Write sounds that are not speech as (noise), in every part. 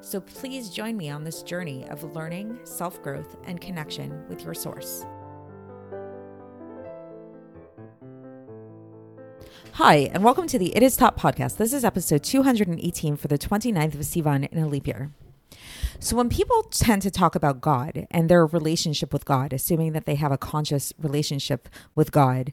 So please join me on this journey of learning, self growth, and connection with your source. Hi, and welcome to the It Is Taught podcast. This is episode 218 for the 29th of Sivan in a leap year. So, when people tend to talk about God and their relationship with God, assuming that they have a conscious relationship with God,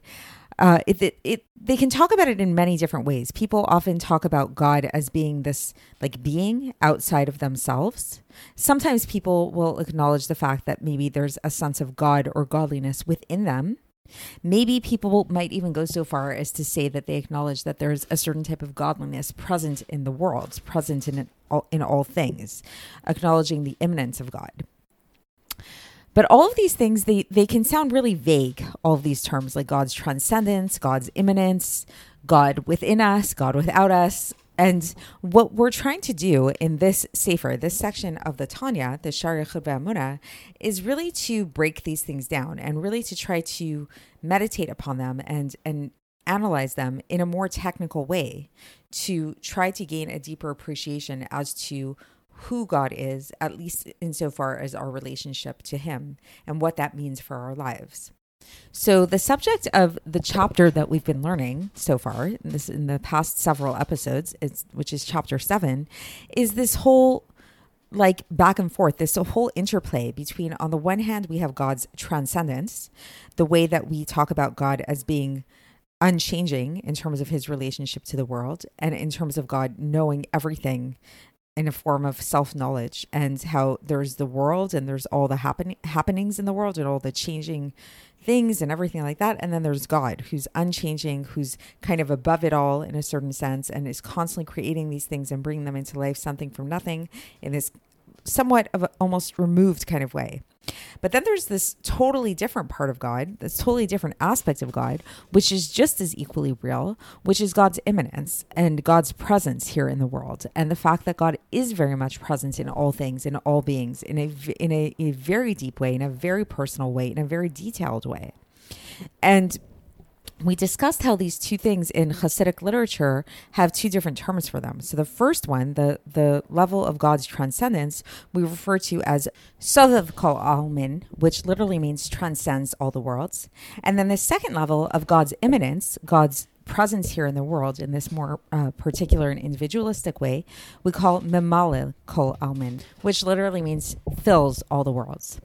uh, it, it, they can talk about it in many different ways. People often talk about God as being this like being outside of themselves. Sometimes people will acknowledge the fact that maybe there's a sense of God or godliness within them. Maybe people might even go so far as to say that they acknowledge that there's a certain type of godliness present in the world, present in all, in all things, acknowledging the immanence of God. But all of these things, they, they can sound really vague, all of these terms like God's transcendence, God's immanence, God within us, God without us, and what we're trying to do in this Sefer, this section of the Tanya, the Shari Muna, is really to break these things down and really to try to meditate upon them and, and analyze them in a more technical way to try to gain a deeper appreciation as to who God is, at least insofar as our relationship to Him and what that means for our lives. So, the subject of the chapter that we've been learning so far, in this in the past several episodes, is, which is chapter seven, is this whole like back and forth, this whole interplay between, on the one hand, we have God's transcendence, the way that we talk about God as being unchanging in terms of his relationship to the world, and in terms of God knowing everything in a form of self knowledge, and how there's the world and there's all the happen- happenings in the world and all the changing things and everything like that. And then there's God, who's unchanging, who's kind of above it all in a certain sense, and is constantly creating these things and bringing them into life, something from nothing in this somewhat of a, almost removed kind of way. But then there's this totally different part of God, this totally different aspect of God, which is just as equally real, which is God's immanence and God's presence here in the world, and the fact that God is very much present in all things, in all beings, in a in a, a very deep way, in a very personal way, in a very detailed way, and we discussed how these two things in Hasidic literature have two different terms for them. So the first one, the the level of God's transcendence, we refer to as Sovev Kol Almin, which literally means transcends all the worlds. And then the second level of God's immanence, God's presence here in the world in this more uh, particular and individualistic way, we call Memaleh Kol Almin, which literally means fills all the worlds.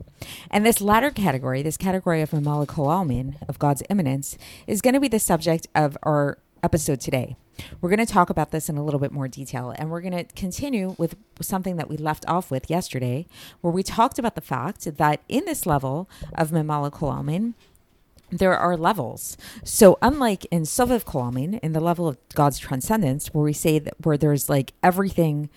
And this latter category, this category of Memaleh Kol Almin, of God's immanence, is going to be the subject of our episode today. We're going to talk about this in a little bit more detail, and we're going to continue with something that we left off with yesterday, where we talked about the fact that in this level of Memaleh Kol Almin, there are levels. So unlike in Sovev Kolamin, in the level of God's transcendence, where we say that where there's like everything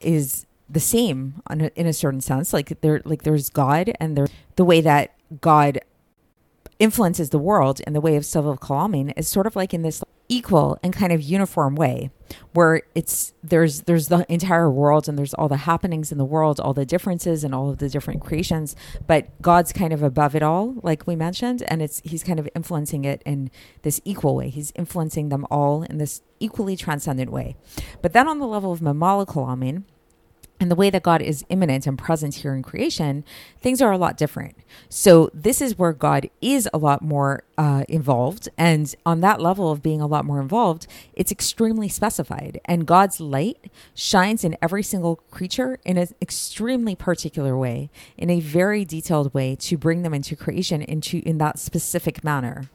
is the same in a certain sense, like there like there's God and there the way that God influences the world in the way of Sovev Kolamin is sort of like in this equal and kind of uniform way where it's there's there's the entire world and there's all the happenings in the world all the differences and all of the different creations but god's kind of above it all like we mentioned and it's he's kind of influencing it in this equal way. He's influencing them all in this equally transcendent way. But then on the level of Almin and the way that God is immanent and present here in creation, things are a lot different. So, this is where God is a lot more uh, involved. And on that level of being a lot more involved, it's extremely specified. And God's light shines in every single creature in an extremely particular way, in a very detailed way to bring them into creation into in that specific manner.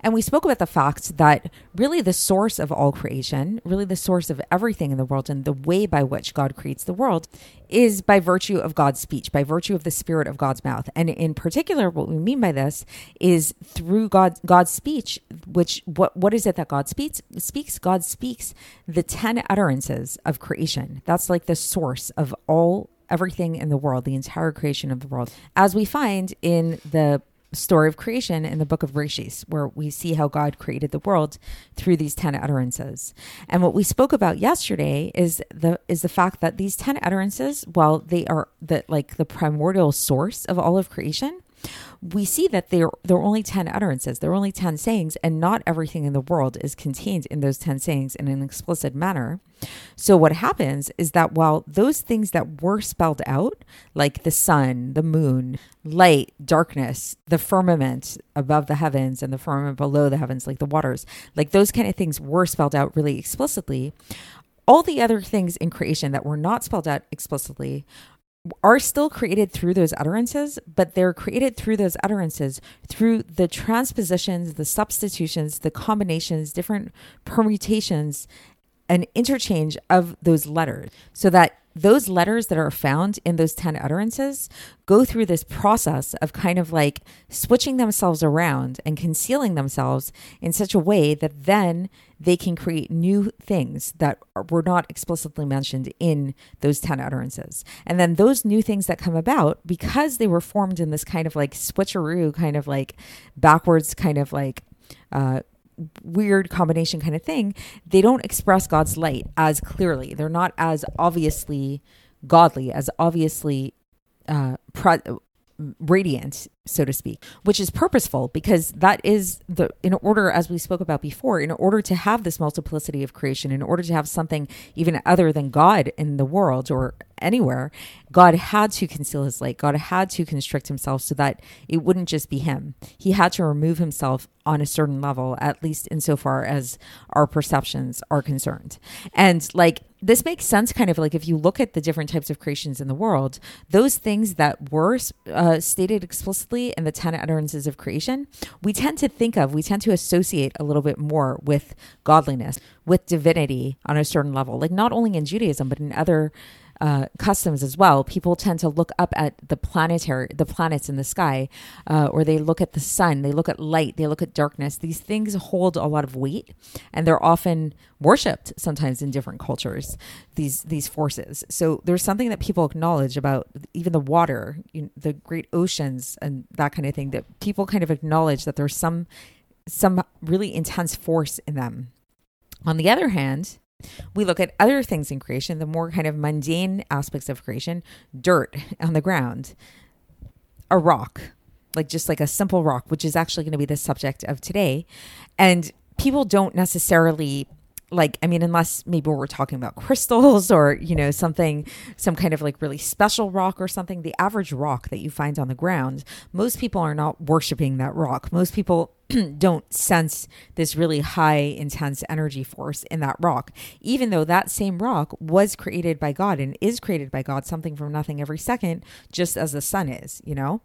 And we spoke about the fact that really the source of all creation, really the source of everything in the world, and the way by which God creates the world is by virtue of God's speech, by virtue of the spirit of God's mouth. And in particular, what we mean by this is through God, God's speech, which what, what is it that God speaks? Speaks, God speaks the 10 utterances of creation. That's like the source of all everything in the world, the entire creation of the world. As we find in the story of creation in the book of Bereshit, where we see how God created the world through these 10 utterances. And what we spoke about yesterday is the is the fact that these 10 utterances, while they are the like the primordial source of all of creation, we see that there there are only 10 utterances. There are only 10 sayings and not everything in the world is contained in those 10 sayings in an explicit manner. So what happens is that while those things that were spelled out like the sun the moon light darkness the firmament above the heavens and the firmament below the heavens like the waters like those kind of things were spelled out really explicitly. All the other things in creation that were not spelled out explicitly are still created through those utterances, but they're created through those utterances through the transpositions, the substitutions, the combinations, different permutations, and interchange of those letters so that those letters that are found in those 10 utterances go through this process of kind of like switching themselves around and concealing themselves in such a way that then they can create new things that were not explicitly mentioned in those 10 utterances. And then those new things that come about, because they were formed in this kind of like switcheroo, kind of like backwards, kind of like uh, weird combination kind of thing, they don't express God's light as clearly. They're not as obviously godly, as obviously uh, pro- radiant so to speak which is purposeful because that is the in order as we spoke about before in order to have this multiplicity of creation in order to have something even other than god in the world or anywhere god had to conceal his light. God had to constrict himself so that it wouldn't just be him. He had to remove himself on a certain level at least insofar as our perceptions are concerned. And like this makes sense kind of like if you look at the different types of creations in the world those things that were uh, stated explicitly in the 10 utterances of creation we tend to think of we tend to associate a little bit more with godliness with divinity on a certain level. Like not only in judaism but in other uh, customs as well. People tend to look up at the planetary, the planets in the sky, uh, or they look at the sun, they look at light, they look at darkness. These things hold a lot of weight, and they're often worshipped sometimes in different cultures. These these forces. So there's something that people acknowledge about even the water, you know, the great oceans, and that kind of thing. That people kind of acknowledge that there's some some really intense force in them. On the other hand, we look at other things in creation, the more kind of mundane aspects of creation, dirt on the ground, a rock, like just like a simple rock, which is actually going to be the subject of today. And people don't necessarily like i mean unless maybe we're talking about (laughs) crystals or you know something some kind of like really special rock or something the average rock that you find on the ground most people are not worshiping that rock. Most people (clears throat) don't sense this really high intense energy force in that rock. Even though that same rock was created by god and is created by god something from nothing every second just as the sun is you know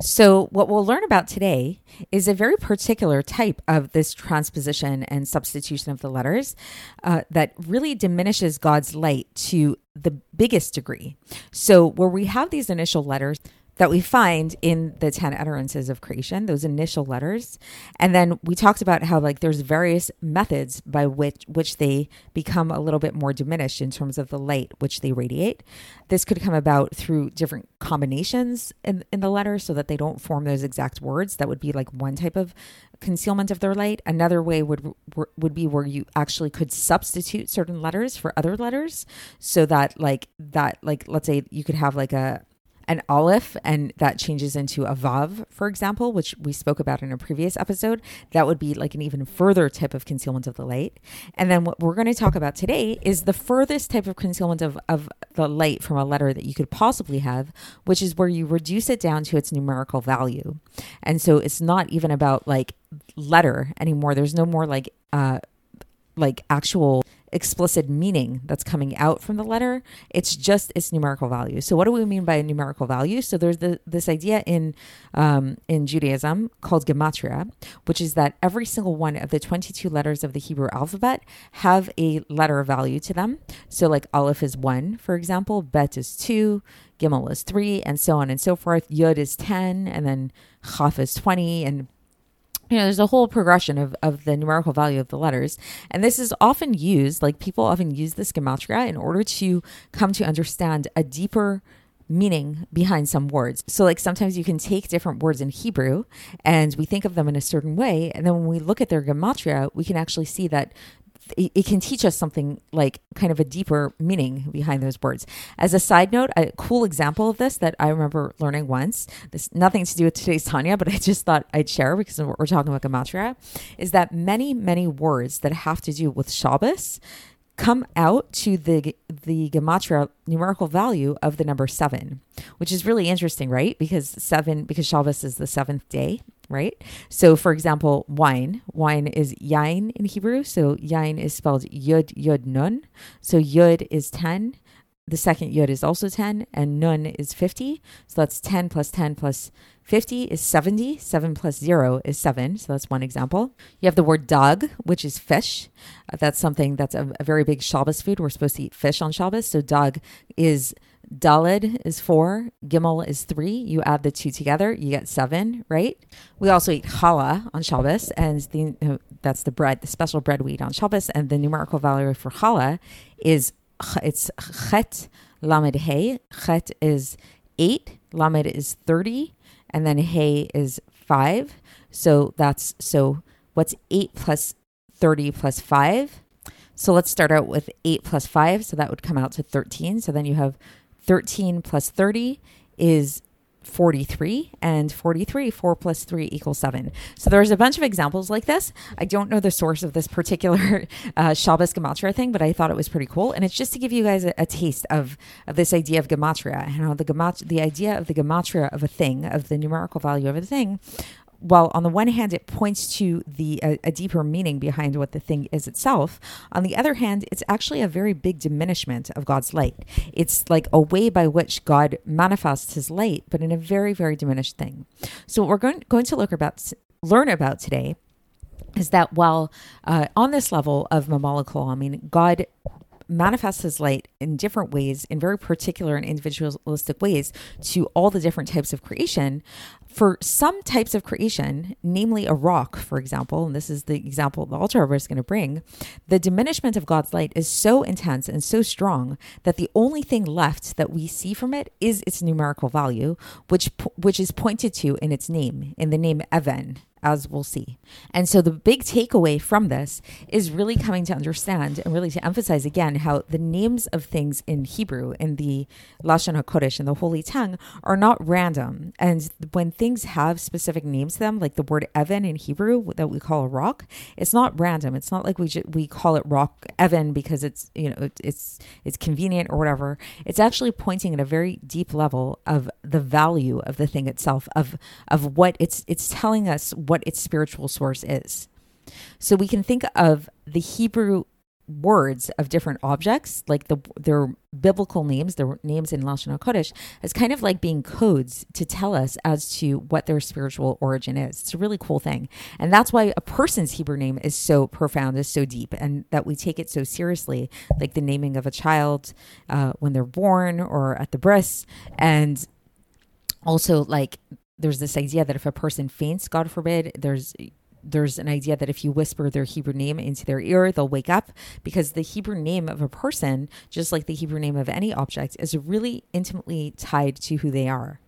so, what we'll learn about today is a very particular type of this transposition and substitution of the letters uh, that really diminishes God's light to the biggest degree. So, where we have these initial letters, that we find in the 10 utterances of creation, those initial letters. And then we talked about how like there's various methods by which which they become a little bit more diminished in terms of the light which they radiate. This could come about through different combinations in, in the letter so that they don't form those exact words. That would be like one type of concealment of their light. Another way would would be where you actually could substitute certain letters for other letters so that like that like let's say you could have like a an aleph and that changes into a vav, for example, which we spoke about in a previous episode, that would be like an even further type of concealment of the light. And then what we're going to talk about today is the furthest type of concealment of, of the light from a letter that you could possibly have, which is where you reduce it down to its numerical value. And so it's not even about like letter anymore. There's no more like, uh, like actual explicit meaning that's coming out from the letter. It's just its numerical value. So, what do we mean by a numerical value? So, there's the, this idea in um, in Judaism called gematria, which is that every single one of the 22 letters of the Hebrew alphabet have a letter value to them. So, like Aleph is one, for example, Bet is two, Gimel is three, and so on and so forth. Yud is 10, and then Chaf is 20, and you know, there's a whole progression of, of the numerical value of the letters. And this is often used, like people often use this gematria in order to come to understand a deeper meaning behind some words. So, like sometimes you can take different words in Hebrew and we think of them in a certain way. And then when we look at their gematria, we can actually see that it, can teach us something like kind of a deeper meaning behind those words. As a side note, a cool example of this that I remember learning once, this nothing to do with today's Tanya, but I just thought I'd share because we're talking about Gematria, is that many, many words that have to do with Shabbos come out to the the gematria numerical value of the number seven, which is really interesting, right? Because seven, because Shabbos is the seventh day, right? So, for example, wine, wine is yain in Hebrew. So yain is spelled yud yud nun. So yud is ten. The second yud is also ten, and nun is fifty. So that's ten plus ten plus 50 is 70. 7 plus 0 is 7. So that's one example. You have the word dag, which is fish. Uh, that's something that's a, a, very big Shabbos food. We're supposed to eat fish on Shabbos. So dag is Daled is 4. Gimel is 3. You add the two together, you get 7, right? We also eat challah on Shabbos. And the, uh, that's the bread, the special bread we eat on Shabbos. And the numerical value for challah is it's chet lamed hey. Chet is 8. Lamed is 30 and then hey is five. So that's so what's eight plus 30 plus five? So let's start out with eight plus five. So that would come out to 13. So then you have 13 plus 30 is 43 and 43 4 plus 3 equals 7 so there's a bunch of examples like this. I don't know the source of this particular (laughs) uh, shabbos gematria thing but i thought it was pretty cool. And it's just to give you guys a, a taste of, of this idea of gematria and how the gemat- the idea of the gematria of a thing of the numerical value of a thing while on the one hand it points to the a, a, deeper meaning behind what the thing is itself on the other hand it's actually a very big diminishment of god's light it's like a way by which god manifests his light but in a very very diminished thing so what we're going, going to look about learn about today is that while uh, on this level of Memaleh Kol Almin, God manifests his light in different ways, in very particular and individualistic ways, to all the different types of creation. For some types of creation, namely a rock, for example, and this is the example the Alter Rebbe is going to bring, the diminishment of God's light is so intense and so strong that the only thing left that we see from it is its numerical value, which which is pointed to in its name, in the name Even, as we'll see. And so the big takeaway from this is really coming to understand and really to emphasize again how the names of things in Hebrew, in the Lashon HaKodesh, in the Holy Tongue, are not random. And when things have specific names to them, like the word Even in Hebrew that we call a rock, it's not random. It's not like we we call it rock Even because it's you know it's it's convenient or whatever. It's actually pointing at a very deep level of the value of the thing itself, of of what it's it's telling us what its spiritual source is. So we can think of the Hebrew words of different objects, like the their biblical names, their names in Lashon HaKodesh, as kind of like being codes to tell us as to what their spiritual origin is. It's a really cool thing. And that's why a person's Hebrew name is so profound, is so deep, and that we take it so seriously, like the naming of a child uh, when they're born or at the bris. And also like there's this idea that if a person faints, God forbid, there's there's an idea that if you whisper their Hebrew name into their ear, they'll wake up because the Hebrew name of a person, just like the Hebrew name of any object, is really intimately tied to who they are,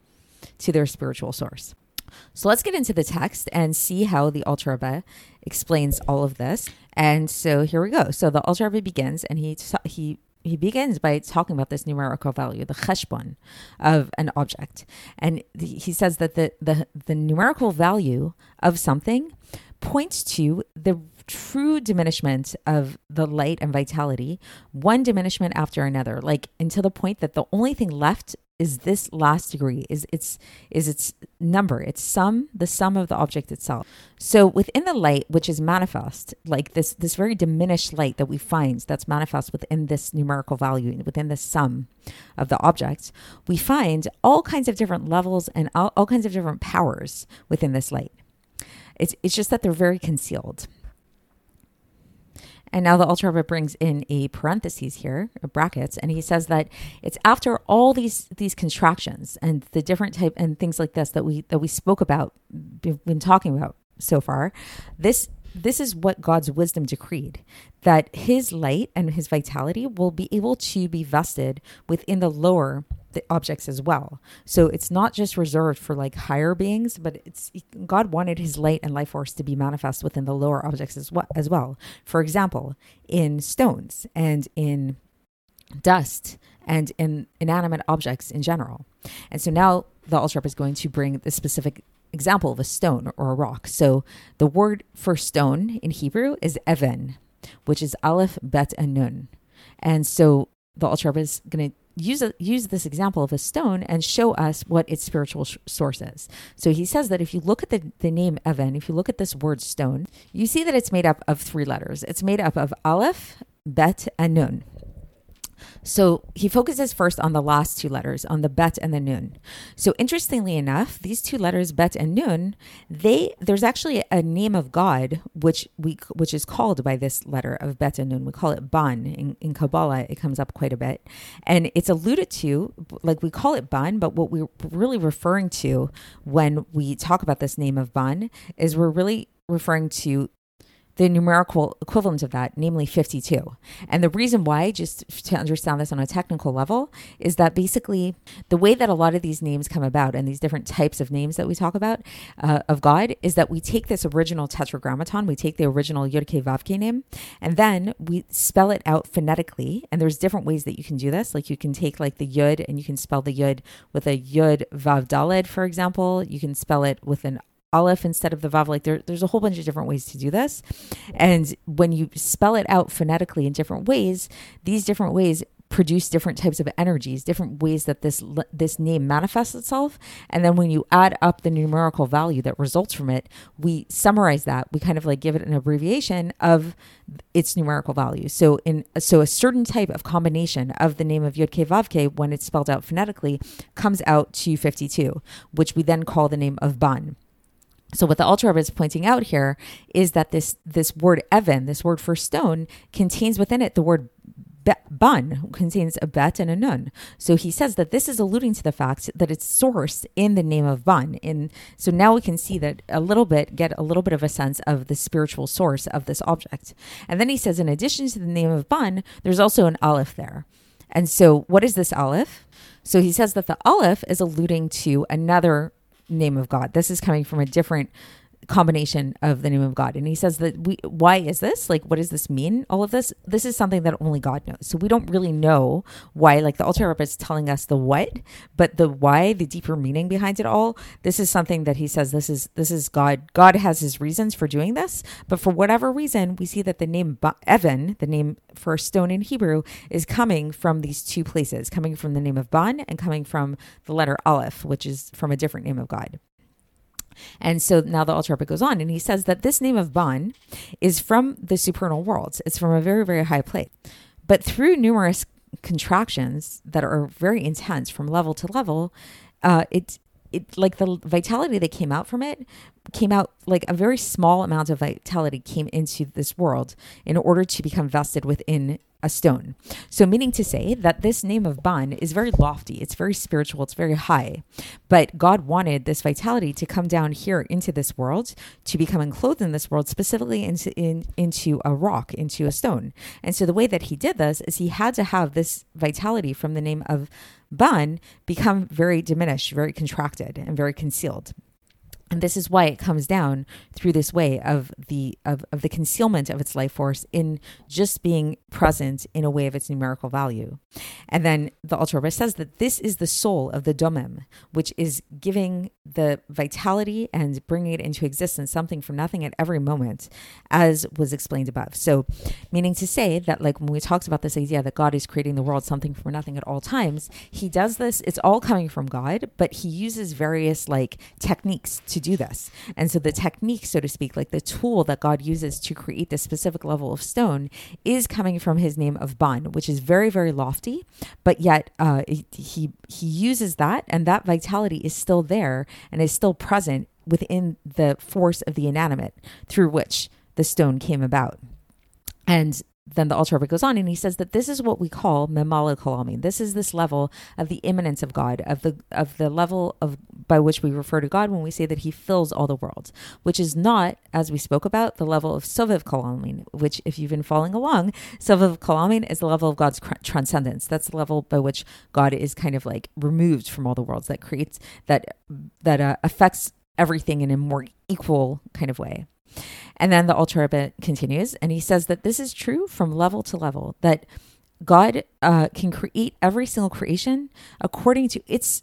to their spiritual source. So let's get into the text and see how the Alter Rebbe explains all of this. And so here we go. So the Alter Rebbe begins and he he he begins by talking about this numerical value, the cheshbon of an object. And he says that the, the, the numerical value of something points to the true diminishment of the light and vitality, one diminishment after another, like until the point that the only thing left is this last degree? Is its is its number? Its sum the sum of the object itself. So within the light which is manifest like this this very diminished light that we find that's manifest within this numerical value within the sum of the objects we find all kinds of different levels and all, all kinds of different powers within this light. It's it's just that they're very concealed and now the Alter Rebbe brings in a parentheses here, brackets, and he says that it's after all these these contractions and the different type and things like this that we that we spoke about, been talking about so far. This this is what God's wisdom decreed that his light and his vitality will be able to be vested within the lower the objects as well. So it's not just reserved for like higher beings, but it's God wanted his light and life force to be manifest within the lower objects as well as well. For example, in stones and in dust and in inanimate objects in general. And so now the Alter is going to bring the specific example of a stone or a rock. So the word for stone in Hebrew is even, which is aleph, bet, and nun. And so the Alter is going to use a, use this example of a stone and show us what its spiritual sh- source is. So he says that if you look at the, the name Even, if you look at this word stone, you see that it's made up of three letters. It's made up of Aleph, Bet, and Nun. So he focuses first on the last two letters, on the bet and the nun. So interestingly enough, these two letters, bet and nun, they there's actually a name of God which we which is called by this letter of bet and nun. We call it ban in, in Kabbalah. It comes up quite a bit, and it's alluded to like we call it ban, but what we're really referring to when we talk about this name of ban is we're really referring to the numerical equivalent of that, namely 52. And the reason why, just to understand this on a technical level, is that basically the way that a lot of these names come about and these different types of names that we talk about uh, of God is that we take this original tetragrammaton, we take the original Yudke Vavke name, and then we spell it out phonetically. And there's different ways that you can do this. Like you can take like the Yud and you can spell the Yud with a Yud Vav Daled, for example. You can spell it with an aleph instead of the vav. Like there, there's a whole bunch of different ways to do this. And when you spell it out phonetically in different ways, these different ways produce different types of energies, different ways that this this name manifests itself. And then when you add up the numerical value that results from it, we summarize that. We kind of like give it an abbreviation of its numerical value. So in so a certain type of combination of the name of Yud Ke Vav Ke when it's spelled out phonetically comes out to 52, which we then call the name of Ban. So what the Alter is pointing out here is that this this word Even, this word for stone, contains within it the word Ban, contains a bet and a nun. So he says that this is alluding to the fact that it's sourced in the name of Ban. In so now we can see that a little bit, get a little bit of a sense of the spiritual source of this object. And then he says, in addition to the name of Ban, there's also an aleph there. And so what is this aleph? So he says that the aleph is alluding to another name of God. This is coming from a different combination of the name of God. And he says that we why is this? Like what does this mean? All of this? This is something that only God knows. So we don't really know why like the Alter Rebbe is telling us the what, but the why, the deeper meaning behind it all, this is something that he says this is this is God. God has his reasons for doing this, but for whatever reason, we see that the name Even, the name for stone in Hebrew, is coming from these two places, coming from the name of Ban and coming from the letter Aleph, which is from a different name of God. And so now the Alter Rebbe goes on and he says that this name of Ban is from the supernal worlds. It's from a very, very high place. But through numerous contractions that are very intense from level to level, uh, it it like the vitality that came out from it came out like a very small amount of vitality came into this world in order to become vested within a stone. So, meaning to say that this name of Ban is very lofty, it's very spiritual, it's very high. But God wanted this vitality to come down here into this world, to become enclosed in this world, specifically into, in, into a rock, into a stone. And so, the way that He did this is He had to have this vitality from the name of Ban become very diminished, very contracted, and very concealed. And this is why it comes down through this way of the of, of the concealment of its life force in just being present in a way of its numerical value. And then the Alter Rebbe says that this is the soul of the domem which is giving the vitality and bringing it into existence something from nothing at every moment as was explained above. So meaning to say that like when we talked about this idea that god is creating the world something from nothing at all times he does this it's all coming from god but he uses various like techniques to do this. And so the technique, so to speak, like the tool that God uses to create this specific level of stone is coming from his name of Ban, which is very, very lofty, but yet uh, he, he uses that and that vitality is still there and is still present within the force of the inanimate through which the stone came about. And then the Rebbe goes on and he says that this is what we call memaleh kolamin. This is this level of the immanence of God, of the of the level of by which we refer to God when we say that He fills all the worlds, which is not, as we spoke about, the level of sovev kolamin. Which, if you've been following along, sovev kolamin is the level of God's transcendence. That's the level by which God is kind of like removed from all the worlds that creates that that uh, affects everything in a more equal kind of way. And then the Alter Rebbe continues, and he says that this is true from level to level, that God uh, can create every single creation according to its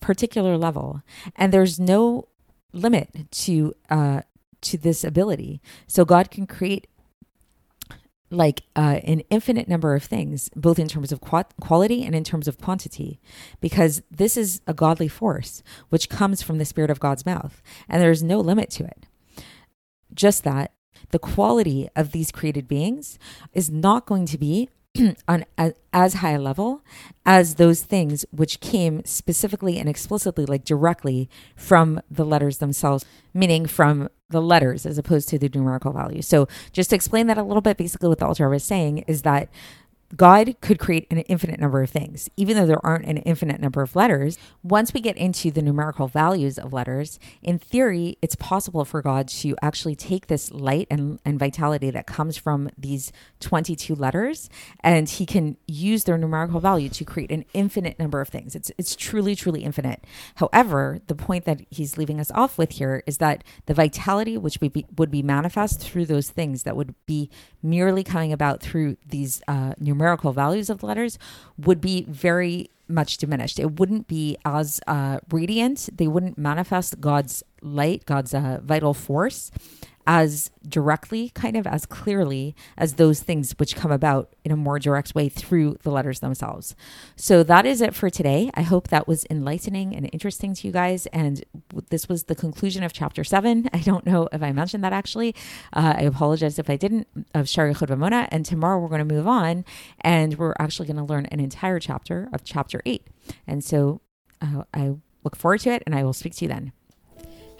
particular level, and there's no limit to uh, to this ability. So God can create like uh, an infinite number of things, both in terms of quality and in terms of quantity, because this is a godly force which comes from the Spirit of God's mouth, and there is no limit to it just that the quality of these created beings is not going to be (clears throat) on a, as high a level as those things which came specifically and explicitly like directly from the letters themselves meaning from the letters as opposed to the numerical value. So just to explain that a little bit basically what the Alter was saying is that God could create an infinite number of things, even though there aren't an infinite number of letters. Once we get into the numerical values of letters, in theory, it's possible for God to actually take this light and, and vitality that comes from these 22 letters, and he can use their numerical value to create an infinite number of things. It's, it's truly, truly infinite. However, the point that he's leaving us off with here is that the vitality which would be, would be manifest through those things that would be merely coming about through these uh, numerical values of the letters would be very much diminished. It wouldn't be as uh, radiant. They wouldn't manifest God's light, God's uh, vital force as directly, kind of as clearly as those things which come about in a more direct way through the letters themselves. So that is it for today. I hope that was enlightening and interesting to you guys. And this was the conclusion of chapter seven. (laughs) I don't know if I mentioned that actually. Uh, I apologize if I didn't of Sha'ar HaYichud V'Haemunah. And tomorrow we're going to move on and we're actually going to learn an entire chapter of chapter eight. And so uh, I look forward to it and I will speak to you then.